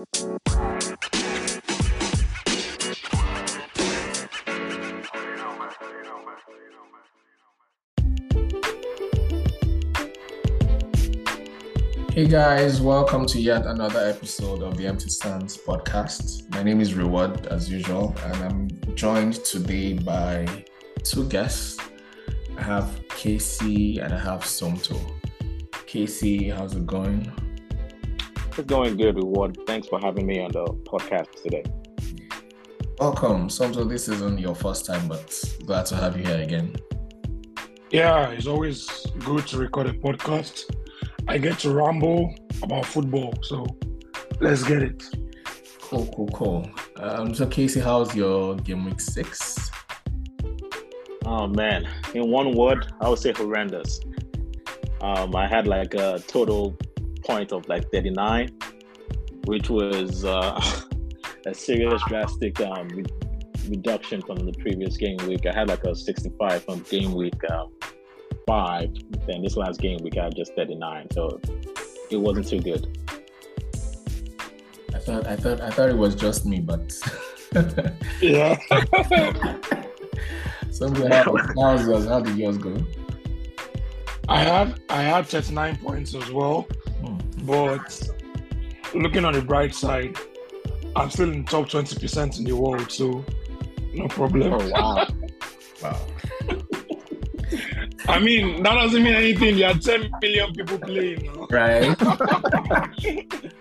Hey guys, welcome to yet another episode of the Empty Stands podcast. My name is Reward, as usual, and I'm joined today by two guests. I have Casey and I have Somto. Casey, how's it going? It's going good, Reward. Thanks for having me on the podcast today. Welcome. Somto, this isn't your first time, but glad to have you here again. Yeah, it's always good to record a podcast. I get to ramble about football, so let's get it. Cool, cool, cool. Um, so Casey, how's your game week six? Oh man, in one word, I would say horrendous. Um, I had like a total point of like 39, which was uh, a serious drastic um, re- reduction from the previous game week. I had like a 65 from game week um, five. Then this last game week, I had just 39, so it wasn't too good. I thought, I thought, I thought it was just me, but Yeah. Something how, how's yours? How did yours go? I had I had 39 points as well. But looking on the bright side, I'm still in the top 20% in the world, so no problem. Oh wow! Wow. I mean, that doesn't mean anything. There are 10 million people playing now. Right.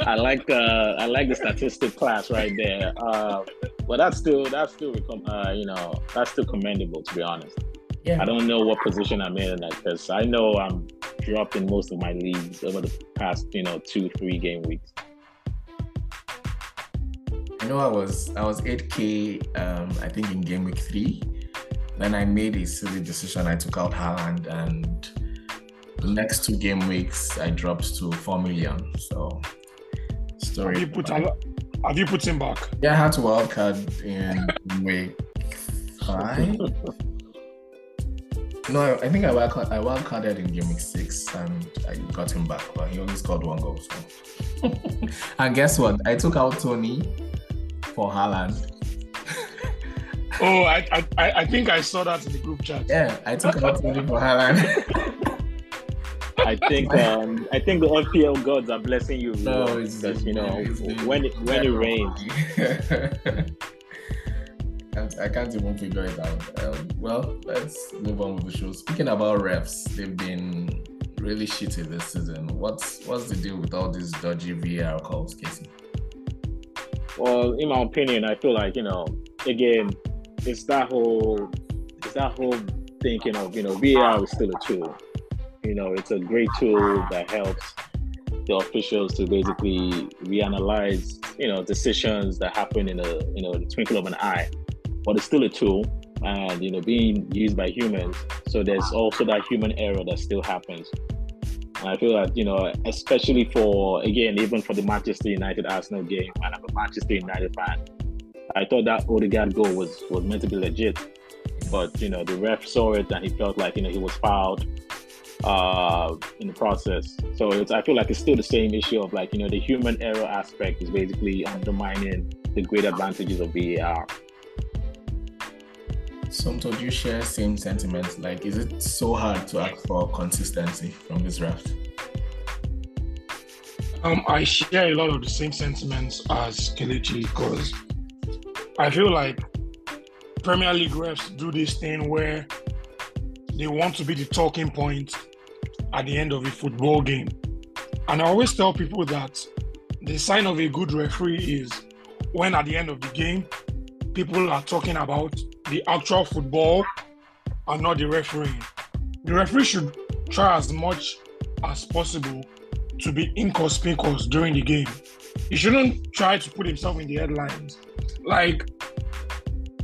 I like uh, I like the statistic class right there. Uh, but that's still that's still uh, you know that's still commendable to be honest. Yeah. I don't know what position I'm in because I know I'm dropped in most of my leagues over the past you know two three game weeks. I know I was I was 8k um I think in game week three. Then I made a silly decision. I took out Haaland and the next two game weeks I dropped to four million. So Have story. you put a, have you put him back? Yeah, I had to wildcard in week five. No, I, I think I wildcard, I wildcarded in game week six and I got him back, but he only scored one goal. So, and guess what? I took out Toney for Haaland. Oh, I, I I I think I saw that in the group chat. Yeah, I took out Toney for Haaland. I think um, I think the FPL gods are blessing you no, it's because you know it's when it, when it rains. can't, I can't even figure it out. Um, well, let's move on with the show. Speaking about refs, they've been really shitty this season. What's what's the deal with all these dodgy VAR calls, Casey? Well, in my opinion, I feel like you know again, it's that whole it's that whole thinking of you know VAR is still a tool. You know, it's a great tool that helps the officials to basically reanalyze you know decisions that happen in a you know the twinkle of an eye. But it's still a tool, and you know being used by humans. So there's also that human error that still happens. And I feel that you know, especially for again, even for the Manchester United Arsenal game, and I'm a Manchester United fan. I thought that Odegaard goal was was meant to be legit, but you know the ref saw it and he felt like you know he was fouled uh, in the process. So it's I feel like it's still the same issue of like you know the human error aspect is basically undermining the great advantages of VAR. Do you share same sentiments? Like, is it so hard to ask for consistency from this draft? Um, I share a lot of the same sentiments as Kelechi because I feel like Premier League refs do this thing where they want to be the talking point at the end of a football game. And I always tell people that the sign of a good referee is when at the end of the game, people are talking about the actual football and not the refereeing. The referee should try as much as possible to be inconspicuous during the game. He shouldn't try to put himself in the headlines. Like,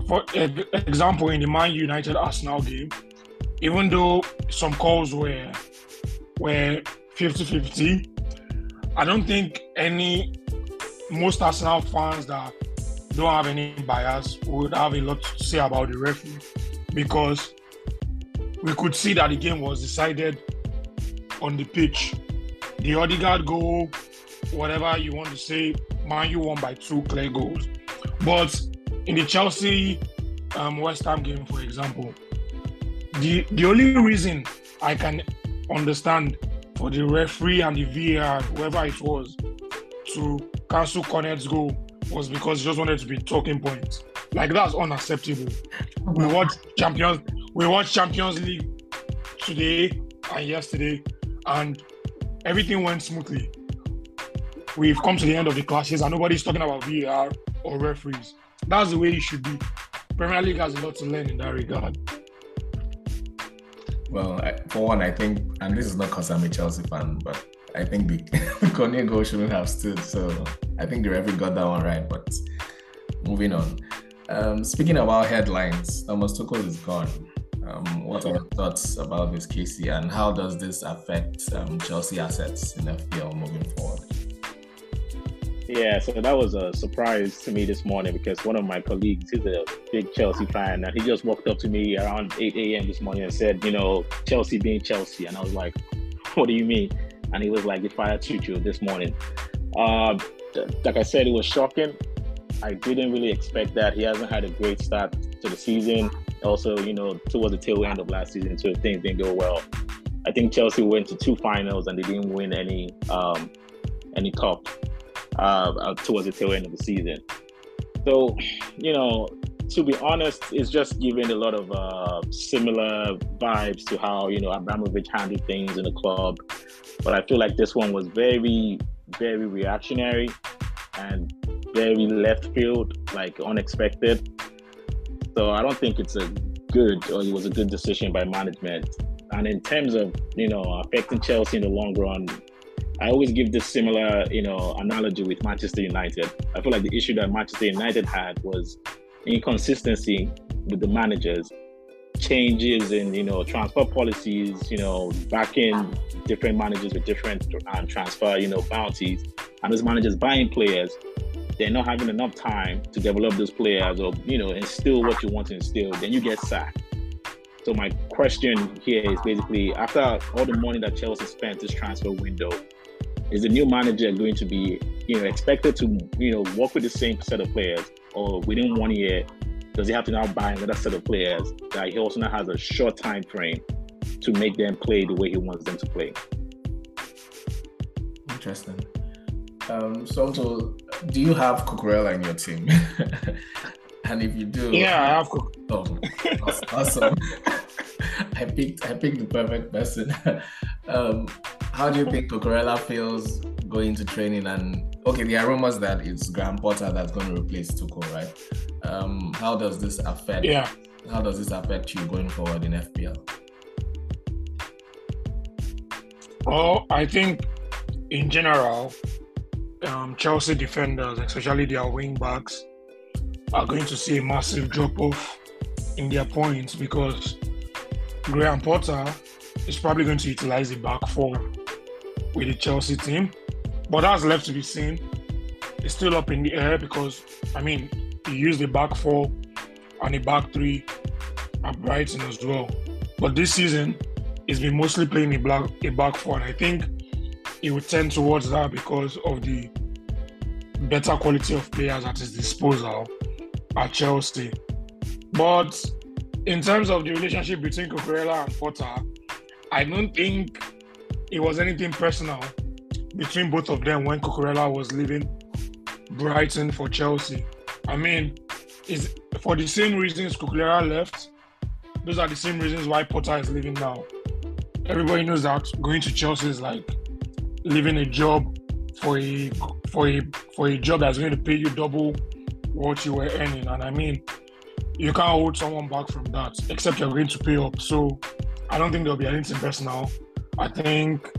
for example, in the Man United Arsenal game, even though some calls were were 50-50, I don't think any most Arsenal fans that don't have any bias would have a lot to say about the referee because we could see that the game was decided on the pitch. The Odegaard goal whatever you want to say, Man U won by two clear goals. But in the Chelsea um, West Ham game, for example, the the only reason I can understand for the referee and the VAR, whoever it was, to cancel Cornet's goal was because he just wanted to be talking points. Like that's unacceptable. Oh, we watched Champions we watched Champions League today and yesterday, and everything went smoothly. We've come to the end of the clashes, and nobody's talking about VAR or referees. That's the way it should be. Premier League has a lot to learn in that regard. Well, I, for one, I think, and this is not because I'm a Chelsea fan, but I think the, the goal shouldn't have stood. So I think the referee got that one right. But moving on. Um, speaking about headlines, Thomas Tuchel is gone. Um, what are your thoughts about this, Casey, and how does this affect um, Chelsea assets in FPL moving forward? Yeah, so that was a surprise to me this morning because one of my colleagues, he's a big Chelsea fan, and he just walked up to me around 8 a.m. this morning and said, you know, Chelsea being Chelsea. And I was like, what do you mean? And he was like, they fired Tuchel this morning. Uh, like I said, it was shocking. I didn't really expect that. He hasn't had a great start to the season also, you know, towards the tail end of last season, so things didn't go well. I think Chelsea went to two finals and they didn't win any um, any cup uh, uh, towards the tail end of the season. So, you know, to be honest, it's just giving a lot of uh, similar vibes to how you know Abramovich handled things in the club. But I feel like this one was very, very reactionary and very left field, like unexpected. So I don't think it's a good or it was a good decision by management. And in terms of you know affecting Chelsea in the long run, I always give this similar you know analogy with Manchester United. I feel like the issue that Manchester United had was inconsistency with the managers, changes in you know transfer policies, you know backing different managers with different um, transfer you know bounties, and those managers buying players they're not having enough time to develop those players or you know instill what you want to instill, then you get sacked. So my question here is basically after all the money that Chelsea spent this transfer window, is the new manager going to be you know expected to you know work with the same set of players or within one year does he have to now buy another set of players that he also now has a short time frame to make them play the way he wants them to play? Interesting. Um, so, do you have Cucurella in your team? and if you do, yeah, I have. Oh, awesome! I picked I picked the perfect person. um, how do you think Cucurella feels going to training? And okay, the rumors that it's Graham Potter that's going to replace Tuchel, right? Um, how does this affect? Yeah. How does this affect you going forward in FPL? Well, I think in general, um, Chelsea defenders, especially their wing backs, are going to see a massive drop off in their points because Graham Potter is probably going to utilize the back four with the Chelsea team. But that's left to be seen. It's still up in the air because, I mean, he used the back four and the back three at Brighton as well. But this season, he's been mostly playing a, black, a back four. And I think he would tend towards that because of the better quality of players at his disposal at Chelsea. But in terms of the relationship between Cucurella and Potter, I don't think it was anything personal between both of them when Cucurella was leaving Brighton for Chelsea. I mean, is for the same reasons Cucurella left. Those are the same reasons why Potter is leaving now. Everybody knows that going to Chelsea is like leaving a job for a for a for a job that's going to pay you double what you were earning. And I mean, you can't hold someone back from that, except you're going to pay up. So I don't think there'll be anything personal. I think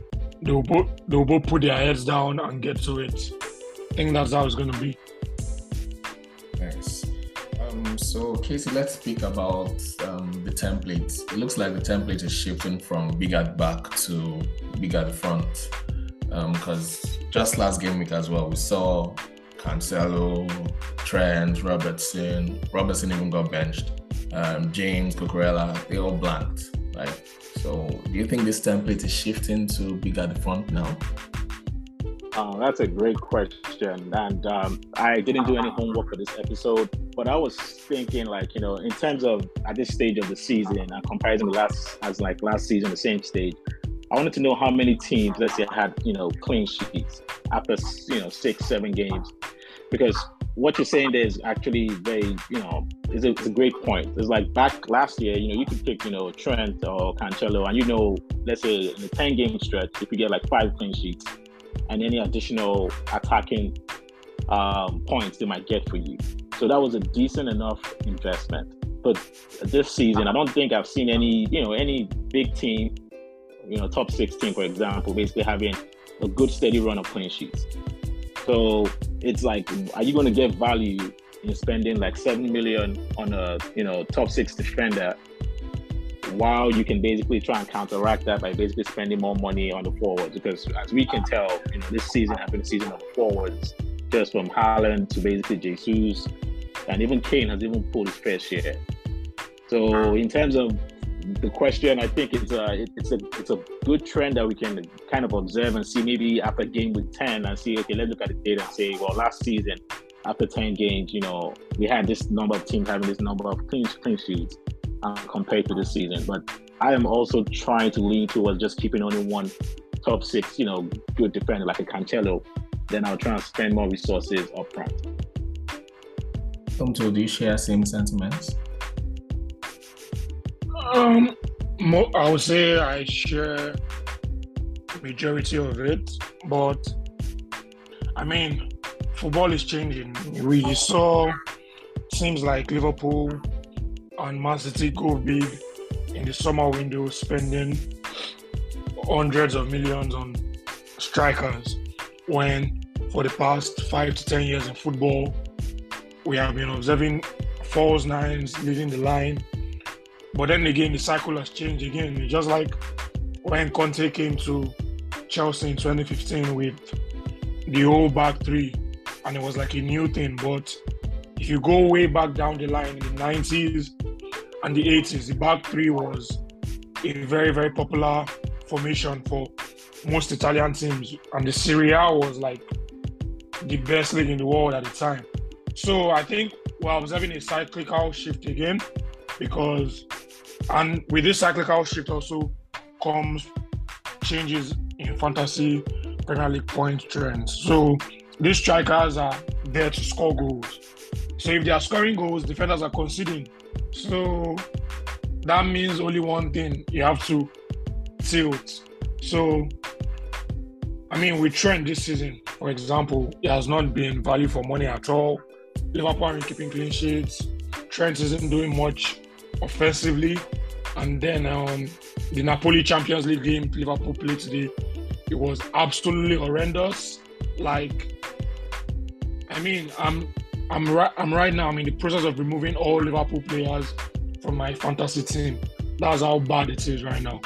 they'll both they'll both put their heads down and get to it. I think that's how it's going to be. Nice. Um, so Casey, let's speak about um, the template. It looks like the template is shifting from big at back to big at front because um, just last game week as well, we saw Cancelo, Trent, Robertson. Robertson even got benched. Um, James, Cucurella, they all blanked. Right. So, do you think this template is shifting to big at the front now? Uh, that's a great question, and um, I didn't do any homework for this episode, but I was thinking, like you know, in terms of at this stage of the season, and comparison last as like last season, the same stage, I wanted to know how many teams, let's say, had you know clean sheets after you know six, seven games, because what you're saying there is actually very, you know, is a, it's a great point. It's like back last year, you know, you could pick, you know, Trent or Cancelo, and you know, let's say in a 10 game stretch, if you get like five clean sheets and any additional attacking um, points they might get for you. So that was a decent enough investment. But this season, I don't think I've seen any, you know, any big team, you know, top 16, for example, basically having a good steady run of clean sheets. So it's like, are you going to get value in spending like seven million on a you know top six defender, while you can basically try and counteract that by basically spending more money on the forwards? Because as we can tell, you know this season has been a season of forwards, just from Haaland to basically Jesus, and even Kane has even pulled his fair share. So in terms of the question, I think it's a it's a it's a good trend that we can kind of observe and see maybe after game week ten and see okay let's look at the data and say well last season after ten games you know we had this number of teams having this number of clean clean sheets um, compared to this season, but I am also trying to lean towards just keeping only one top six you know good defender like a Cancelo. Then I'll try and spend more resources up front. Tom, do you share same sentiments? Um, mo- I would say I share majority of it, but I mean, football is changing. We saw seems like Liverpool and Man City go big in the summer window, spending hundreds of millions on strikers. When for the past five to ten years in football, we have been observing false nines leading the line but then again, the cycle has changed again. Just like when Conte came to Chelsea in 2015 with the whole back three, and it was like a new thing. But if you go way back down the line in the 90s and the 80s, the back three was a very, very popular formation for most Italian teams. And the Serie A was like the best league in the world at the time. So I think we're observing a cyclical shift again because and with this cyclical shift also comes changes in fantasy Premier League point trends. So these strikers are there to score goals. So if they are scoring goals, defenders are conceding. So that means only one thing you have to tilt. So I mean, with Trent this season, for example, it has not been value for money at all. Liverpool are keeping clean sheets. Trent isn't doing much offensively. And then um, the Napoli Champions League game Liverpool played today, it was absolutely horrendous. Like, I mean, I'm I'm right I'm right now. I'm in the process of removing all Liverpool players from my fantasy team. That's how bad it is right now.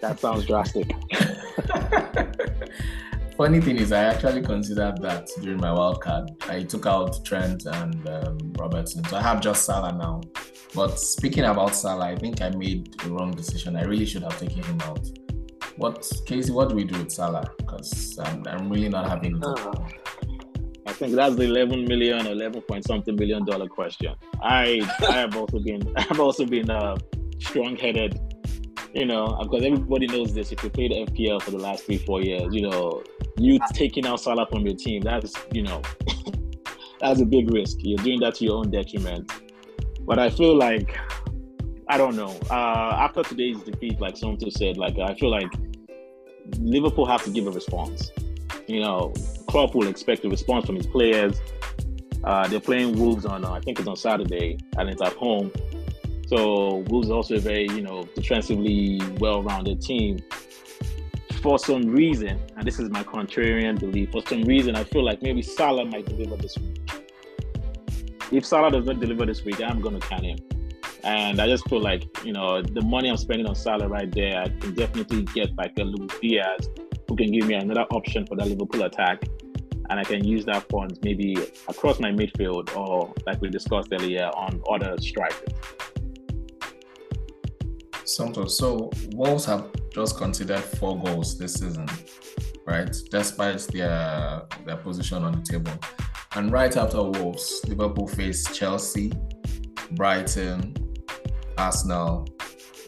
That sounds drastic. Funny thing is, I actually considered that during my wild card. I took out Trent and um, Robertson, so I have just Salah now. But speaking about Salah, I think I made the wrong decision. I really should have taken him out. What, Casey? What do we do with Salah? Because I'm, I'm really not having. Uh, I think that's the 11 million, 11 point something million dollar question. I I have also been I have also been uh, strong headed you know, because everybody knows this. If you played FPL for the last three, four years, you know, you taking out Salah from your team, that's, you know, that's a big risk. You're doing that to your own detriment. But I feel like, I don't know. Uh, after today's defeat, like someone said, like, I feel like Liverpool have to give a response. You know, Klopp will expect a response from his players. Uh, they're playing Wolves on, uh, I think it's on Saturday, and it's at home. So Wolves also a very, you know, defensively well-rounded team. For some reason, and this is my contrarian belief, for some reason I feel like maybe Salah might deliver this week. If Salah does not deliver this week, I'm gonna can him. And I just feel like, you know, the money I'm spending on Salah right there, I can definitely get like a Luis Diaz who can give me another option for that Liverpool attack. And I can use that funds maybe across my midfield or like we discussed earlier on other strikers. Santos. So Wolves have just considered four goals this season, right? Despite their their position on the table. And right after Wolves, Liverpool faced Chelsea, Brighton, Arsenal,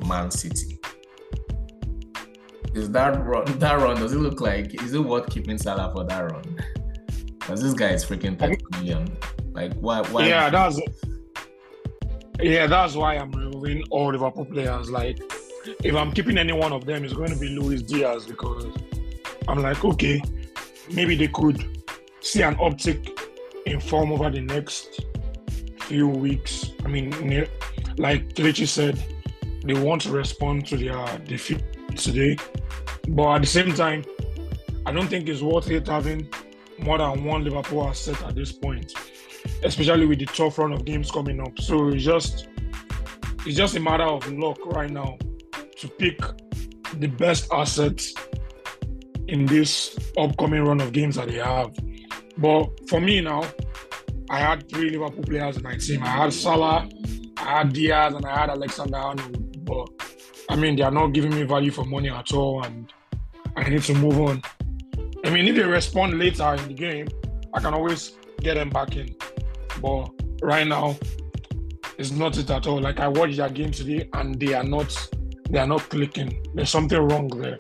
Man City. Is that run? That run does it look like? Is it worth keeping Salah for that run? Because this guy is freaking 30 million. Like why? Why? Yeah, that's yeah, that's why I'm removing all Liverpool players. Like, if I'm keeping any one of them, it's going to be Luis Diaz because I'm like, okay, maybe they could see an uptick in form over the next few weeks. I mean, like Kelechi said, they want to respond to their defeat today. But at the same time, I don't think it's worth it having more than one Liverpool asset at this point, especially with the tough run of games coming up. So it's just it's just a matter of luck right now to pick the best assets in this upcoming run of games that they have. But for me now, I had three Liverpool players in my team. I had Salah, I had Diaz, and I had Alexander Arnold. But I mean, they are not giving me value for money at all, and I need to move on. I mean, if they respond later in the game, I can always get them back in. But right now, it's not it at all. Like I watched their game today, and they are not they are not clicking. There's something wrong there.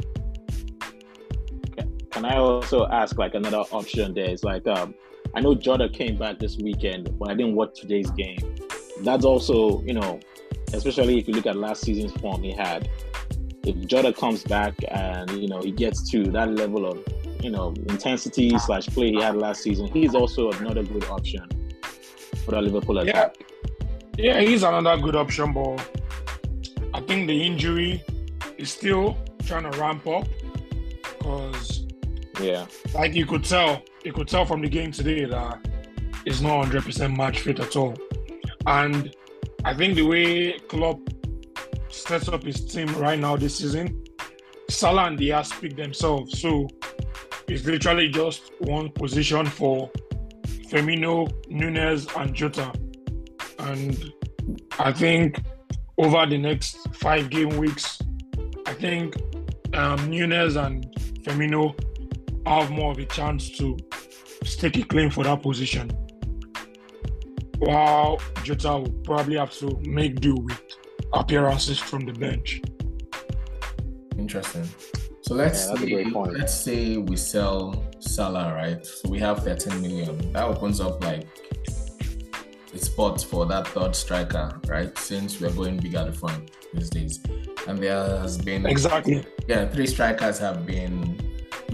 Can I also ask like another option? There is like um, I know Jota came back this weekend, but I didn't watch today's game. That's also you know, especially if you look at last season's form he had. If Jota comes back and you know he gets to that level of you know intensity slash play he had last season, he's also another good option for the Liverpool attack. Yeah, yeah, he's another good option, but I think the injury is still trying to ramp up because yeah. Like you could tell, you could tell from the game today that it's not 100% match fit at all. And I think the way Klopp sets up his team right now this season, Salah and Diaz speak themselves. So it's literally just one position for Firmino, Nunez, and Jota. And I think over the next five game weeks, I think um, Nunez and Firmino have more of a chance to stake a claim for that position. While Jota will probably have to make do with appearances from the bench. Interesting. So let's yeah, say let's say we sell Salah, right? So we have 13 million. That opens up like a spot for that third striker, right? Since we're going big at the front these days. And there has been exactly yeah, three strikers have been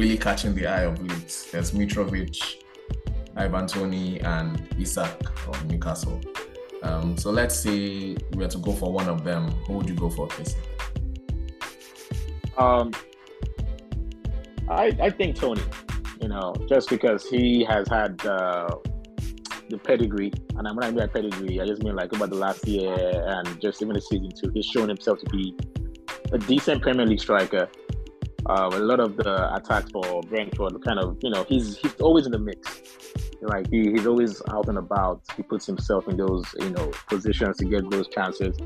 really catching the eye of late. There's Mitrovic, Ivan Toney, and Isak of Newcastle. Um, so let's say we were to go for one of them. Who would you go for, Casey? Um, I I think Toney. You know, just because he has had uh, the pedigree, and when I mean pedigree, I just mean like about the last year and just even the season two. He's shown himself to be a decent Premier League striker. Um, a lot of the attacks for Brentford, kind of, you know, he's he's always in the mix. Like he, he's always out and about. He puts himself in those, you know, positions to get those chances.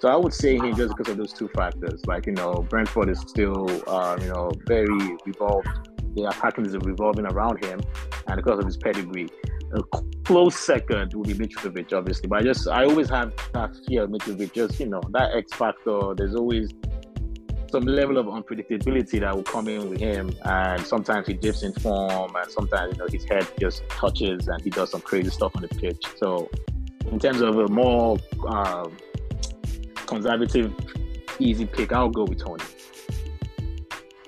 So I would say him just because of those two factors. Like you know, Brentford is still, um, you know, very revolved. The attacking is revolving around him, and because of his pedigree, a close second would be Mitrovic, obviously. But I just, I always have that fear of Mitrovic. Just you know, that X factor. There's always some level of unpredictability that will come in with him. And sometimes he dips in form, and sometimes you know his head just touches and he does some crazy stuff on the pitch. So, in terms of a more um, conservative, easy pick, I'll go with Toney.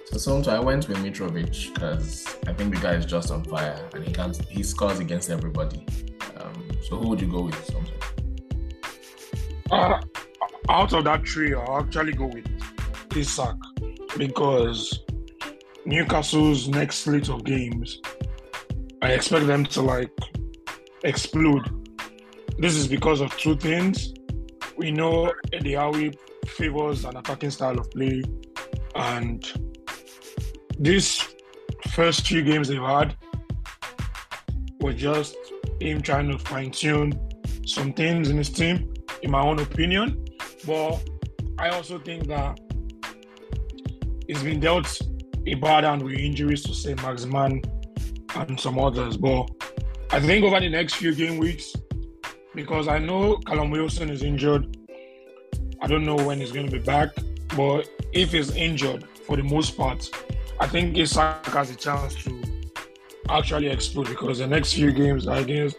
So, so I went with Mitrovic because I think the guy is just on fire and he can he scores against everybody. Um, so, who would you go with? Something? Uh, out of that three, I'll actually go with Isak because Newcastle's next slate of games, I expect them to like explode. This is because of two things. We know Eddie Howe favors an attacking style of play, and these first few games they've had were just him trying to fine tune some things in his team, in my own opinion. But I also think that he's been dealt a bad hand with injuries to say Maximin and some others. But I think over the next few game weeks, because I know Callum Wilson is injured. I don't know when he's going to be back, but if he's injured for the most part, I think Isak has a chance to actually explode because the next few games are against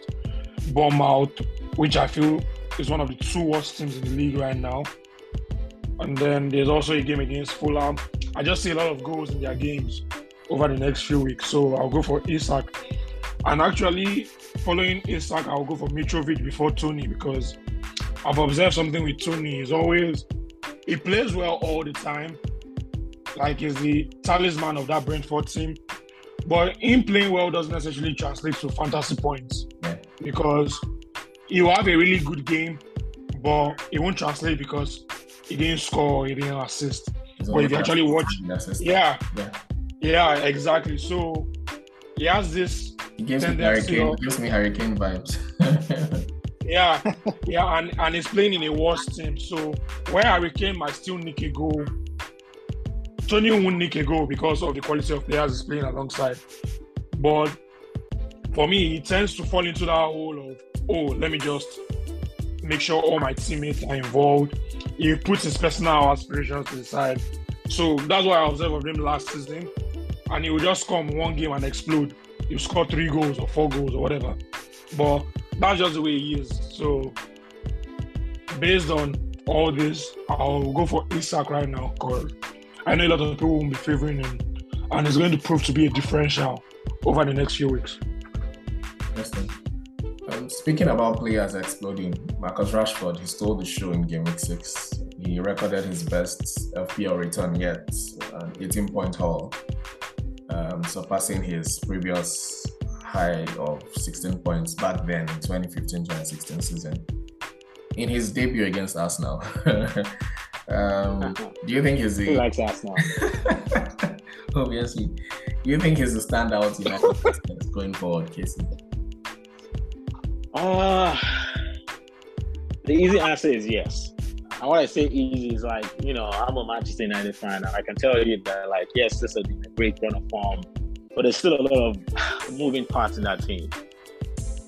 Bournemouth, which I feel is one of the two worst teams in the league right now. And then there's also a game against Fulham. I just see a lot of goals in their games over the next few weeks. So I'll go for Isak. And actually, following Isak, I'll go for Mitrovic before Toney because I've observed something with Toney. He's always, he plays well all the time. Like he's the talisman of that Brentford team. But him playing well doesn't necessarily translate to fantasy points because he will have a really good game, but it won't translate because he didn't score, he didn't assist. If you actually watch, yeah, yeah, yeah, exactly. So he has this. He gives me Harry Kane. gives me Harry Kane vibes. yeah, yeah, and and he's playing in a worse team. So where Harry Kane might still nick a goal, Toney won't nick a goal because of the quality of players he's playing alongside. But for me, he tends to fall into that hole of, oh, let me just make sure all my teammates are involved. He puts his personal aspirations to the side. So that's what I observed of him last season. And he will just come one game and explode. He'll score three goals or four goals or whatever. But that's just the way he is. So based on all this, I'll go for Isak right now because I know a lot of people will be favoring him. And it's going to prove to be a differential over the next few weeks. Interesting. Speaking about players exploding, Marcus Rashford, he stole the show in game week six. He recorded his best FPL return yet, an 18 point haul, um, surpassing his previous high of 16 points back then in 2015 2016 season. In his debut against Arsenal. um, do you think he's the. He likes Arsenal. Obviously. Do you think he's a standout United going forward, Casey? Uh, the easy answer is yes. And what I say easy is like, you know, I'm a Manchester United fan, and I can tell you that, like, yes, this has been a great run of form, but there's still a lot of moving parts in that team.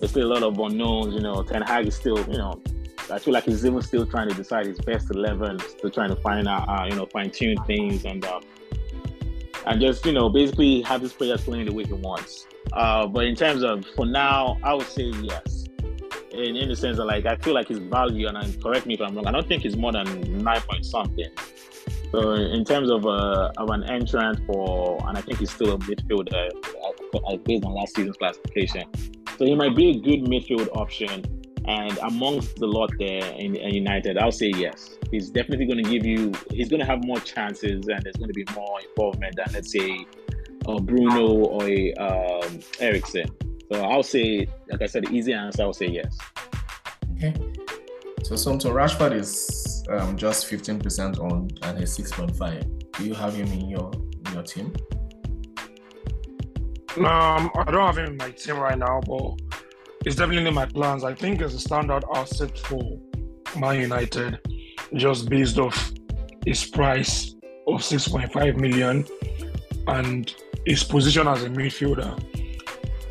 There's still a lot of unknowns, you know. Ten Hag is still, you know, I feel like he's even still trying to decide his best 11, still trying to find out, uh, you know, fine tune things and, uh, and just, you know, basically have his players playing the way he wants. Uh, but in terms of, for now, I would say yes in, in the sense that like I feel like his value, and I, correct me if I'm wrong, I don't think he's more than nine point something. So in terms of uh, of an entrant for, and I think he's still a midfielder uh, based on last season's classification. So he might be a good midfield option. And amongst the lot there in, in United, I'll say yes. He's definitely going to give you. He's going to have more chances, and there's going to be more involvement than let's say uh, Bruno or um, Eriksen. So I'll say, like I said, the easy answer, I'll say yes. Okay. So, so, so Rashford is um, just 15% on and he's 6.5. Do you have him in your in your team? Um, I don't have him in my team right now, but it's definitely in my plans. I think it's a standard asset for Man United, just based off his price of 6.5 million and his position as a midfielder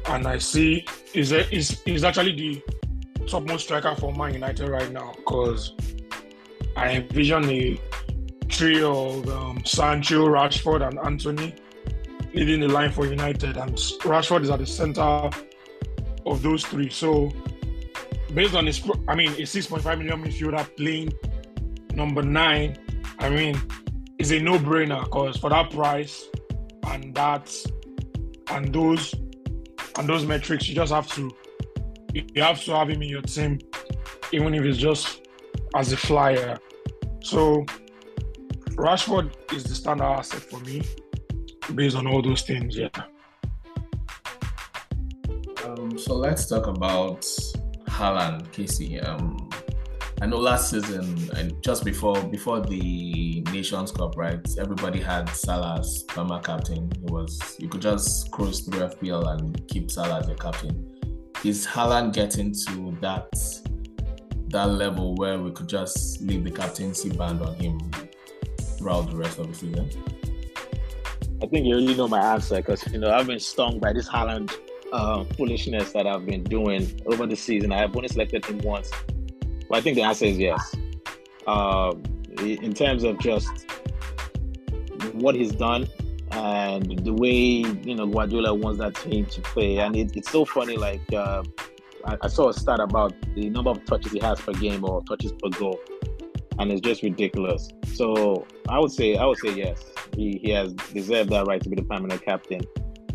and I see is is is actually the topmost striker for Man United right now because I envision a trio of um, Sancho, Rashford, and Antony leading the line for United, and Rashford is at the center of those three. So, based on his, I mean, a 6.5 million midfielder playing number nine, I mean, is a no-brainer because for that price and that and those and those metrics, you just have to you have to have him in your team, even if it's just as a flyer. So Rashford is the standard asset for me, based on all those things. Yeah. Um, so let's talk about Haaland, Casey. Um, I know last season and just before before the Nations Cup, right? Everybody had Salah as perma captain. It was you could just cruise through FPL and keep Salah as your captain. Is Haaland getting to that that level where we could just leave the captaincy band on him throughout the rest of the season? I think you already know my answer because you know I've been stung by this Haaland uh, foolishness that I've been doing over the season. I have only selected him once, but I think the answer is yes. Um, in terms of just what he's done and the way you know Guardiola wants that team to play, and it, it's so funny. Like uh, I, I, saw a stat about the number of touches he has per game or touches per goal, and it's just ridiculous. So I would say I would say yes, he, he has deserved that right to be the permanent captain.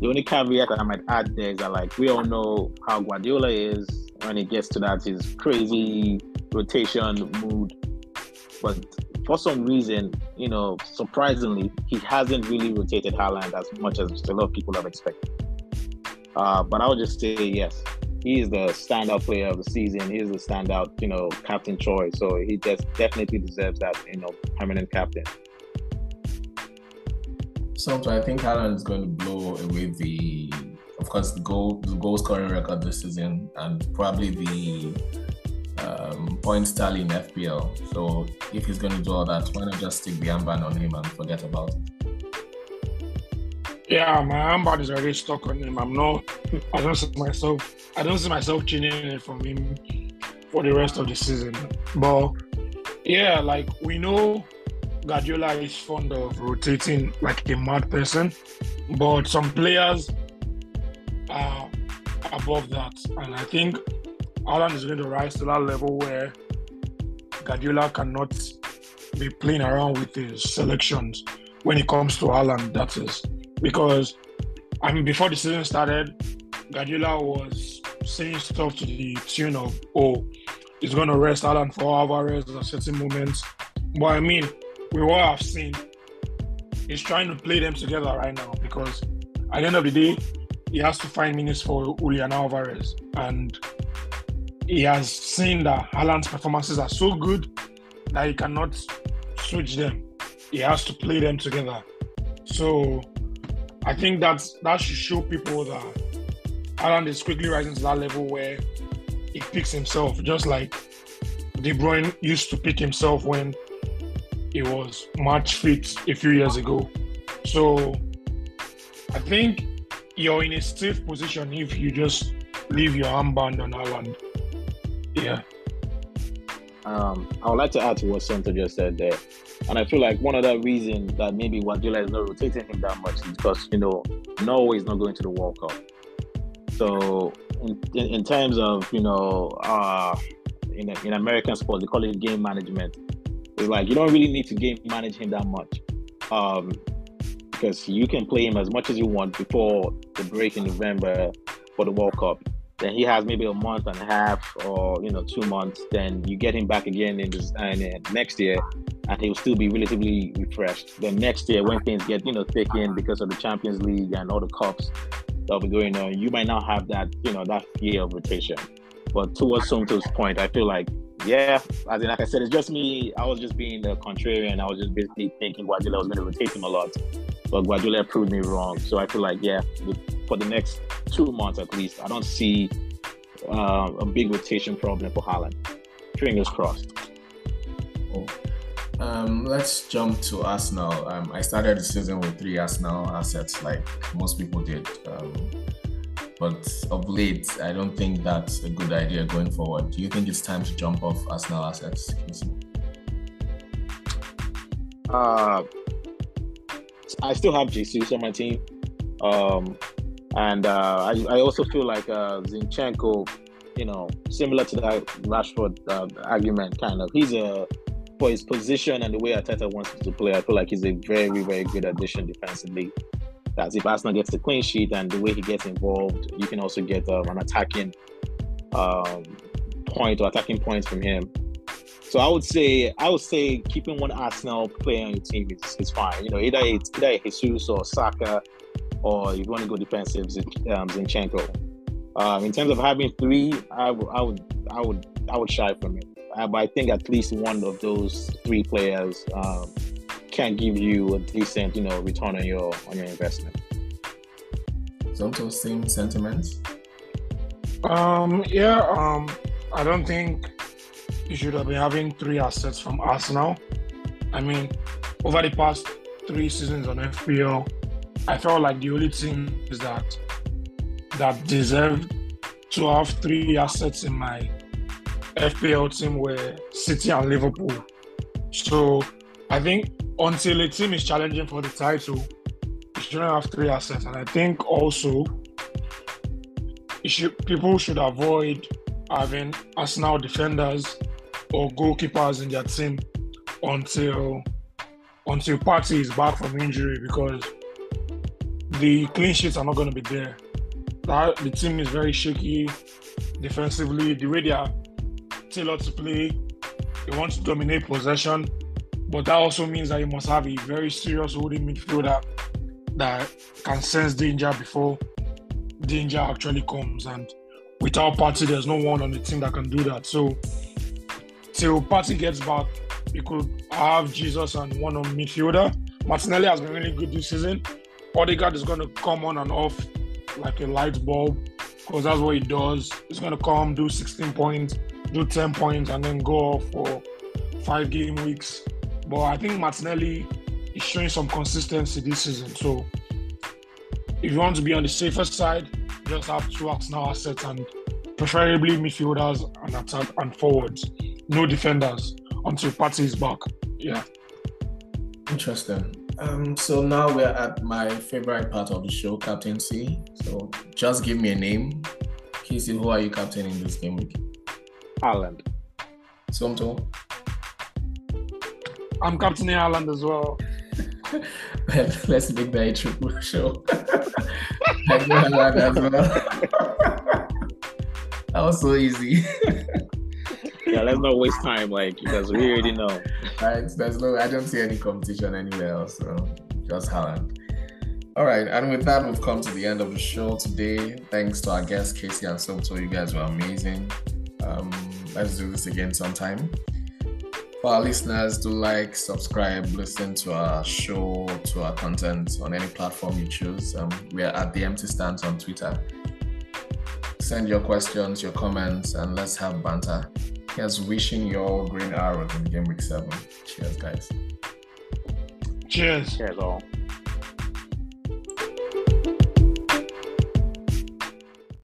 The only caveat that I might add there is that like we all know how Guardiola is when he gets to that his crazy rotation mood. But for some reason, you know, surprisingly, he hasn't really rotated Haaland as much as a lot of people have expected. Uh, but I would just say yes, he is the standout player of the season. He is the standout, you know, captain choice. So he just definitely deserves that, you know, permanent captain. So, I think Haaland is going to blow away the, of course, the goal, the goal scoring record this season, and probably the um, points tally in FPL. So if he's going to do all that, why not just stick the armband on him and forget about it? Yeah, my armband is already stuck on him. I'm not. I don't see myself. I don't see myself changing it from him for the rest of the season. But yeah, like we know, Guardiola is fond of rotating like a mad person, but some players are above that, and I think Haaland is going to rise to that level where Guardiola cannot be playing around with his selections when it comes to Haaland, that is. Because, I mean, before the season started, Guardiola was saying stuff to the tune of, oh, he's going to rest Haaland for Alvarez at certain moments. But I mean, we all have seen he's trying to play them together right now because at the end of the day, he has to find minutes for Julian Alvarez. And he has seen that Haaland's performances are so good that he cannot switch them. He has to play them together. So I think that's that should show people that Haaland is quickly rising to that level where he picks himself, just like De Bruyne used to pick himself when he was match fit a few years ago. So I think you're in a safe position if you just leave your armband on Haaland. Yeah. Um, I would like to add to what Somto just said there. And I feel like one of the reasons that maybe Guardiola is not rotating him that much is because, you know, Norway is not going to the World Cup. So, in, in, in terms of, you know, uh, in, in American sports, they call it game management. It's like you don't really need to game manage him that much. Um, because you can play him as much as you want before the break in November for the World Cup then he has maybe a month and a half or you know two months then you get him back again in this and uh, next year and he'll still be relatively refreshed. Then next year when things get you know thick in because of the champions league and all the cups that'll be going on you might not have that you know that year of rotation. But towards Somto's point i feel like yeah, as in, like I said, it's just me. I was just being the contrarian. I was just basically thinking Guardiola was going to rotate him a lot, but Guardiola proved me wrong. So I feel like, yeah, for the next two months at least, I don't see uh, a big rotation problem for Haaland. Fingers crossed. Oh. Um, let's jump to Arsenal. Um, I started the season with three Arsenal assets, like most people did. Um, but of late, I don't think that's a good idea going forward. Do you think it's time to jump off Arsenal assets, Uh, I still have Jesus on my team. Um, and uh, I, I also feel like uh, Zinchenko, you know, similar to that Rashford uh, argument, kind of. He's a for his position and the way Arteta wants to play. I feel like he's a very, very good addition defensively. That if Arsenal gets the clean sheet and the way he gets involved, you can also get um, an attacking um, point or attacking points from him. So I would say I would say keeping one Arsenal player on your team is, is fine. You know, either it's either Jesus or Saka, or if you want to go defensive, um, Zinchenko. Um, in terms of having three, I, w- I would I would I would shy from it. Uh, but I think at least one of those three players um, can give you a decent, you know, return on your on your investment. Somto, same sentiments. Um, yeah, um, I don't think you should have been having three assets from Arsenal. I mean, over the past three seasons on FPL, I felt like the only team is that that deserved to have three assets in my FPL team were City and Liverpool. So I think until a team is challenging for the title, you shouldn't have three assets. And I think also should, people should avoid having Arsenal defenders or goalkeepers in their team until until Partey is back from injury because the clean sheets are not going to be there. That, the team is very shaky defensively. The way they are tailored to play, they want to dominate possession, but that also means that you must have a very serious holding midfielder that can sense danger before danger actually comes. And without Partey, there's no one on the team that can do that. So till Partey gets back, you could have Jesus and one on midfielder. Martinelli has been really good this season. Odegaard is going to come on and off like a light bulb because that's what he does. He's going to come, do 16 points, do 10 points, and then go off for five game weeks. But I think Martinelli is showing some consistency this season. So if you want to be on the safer side, just have two Arsenal assets and preferably midfielders and attack and forwards. No defenders until Partey is back. Yeah. Interesting. Um, so now we're at my favorite part of the show, captaincy. So just give me a name. Casey, who are you captaining this game week? Haaland. Somto. I'm captaining Haaland as well. Let's make that a triple show. I do Haaland as well. that was so easy. yeah, let's not waste time, like because we already know. Right, there's no, I don't see any competition anywhere else, so just Haaland. All right, and with that, we've come to the end of the show today. Thanks to our guests, Casey and Somto. You guys were amazing. Um, let's do this again sometime. For our listeners, do like, subscribe, listen to our show, to our content on any platform you choose. Um, we are at the Empty Stands on Twitter. Send your questions, your comments, and let's have banter. Here's wishing you all green arrows in game week seven. Cheers, guys. Cheers. Cheers, all.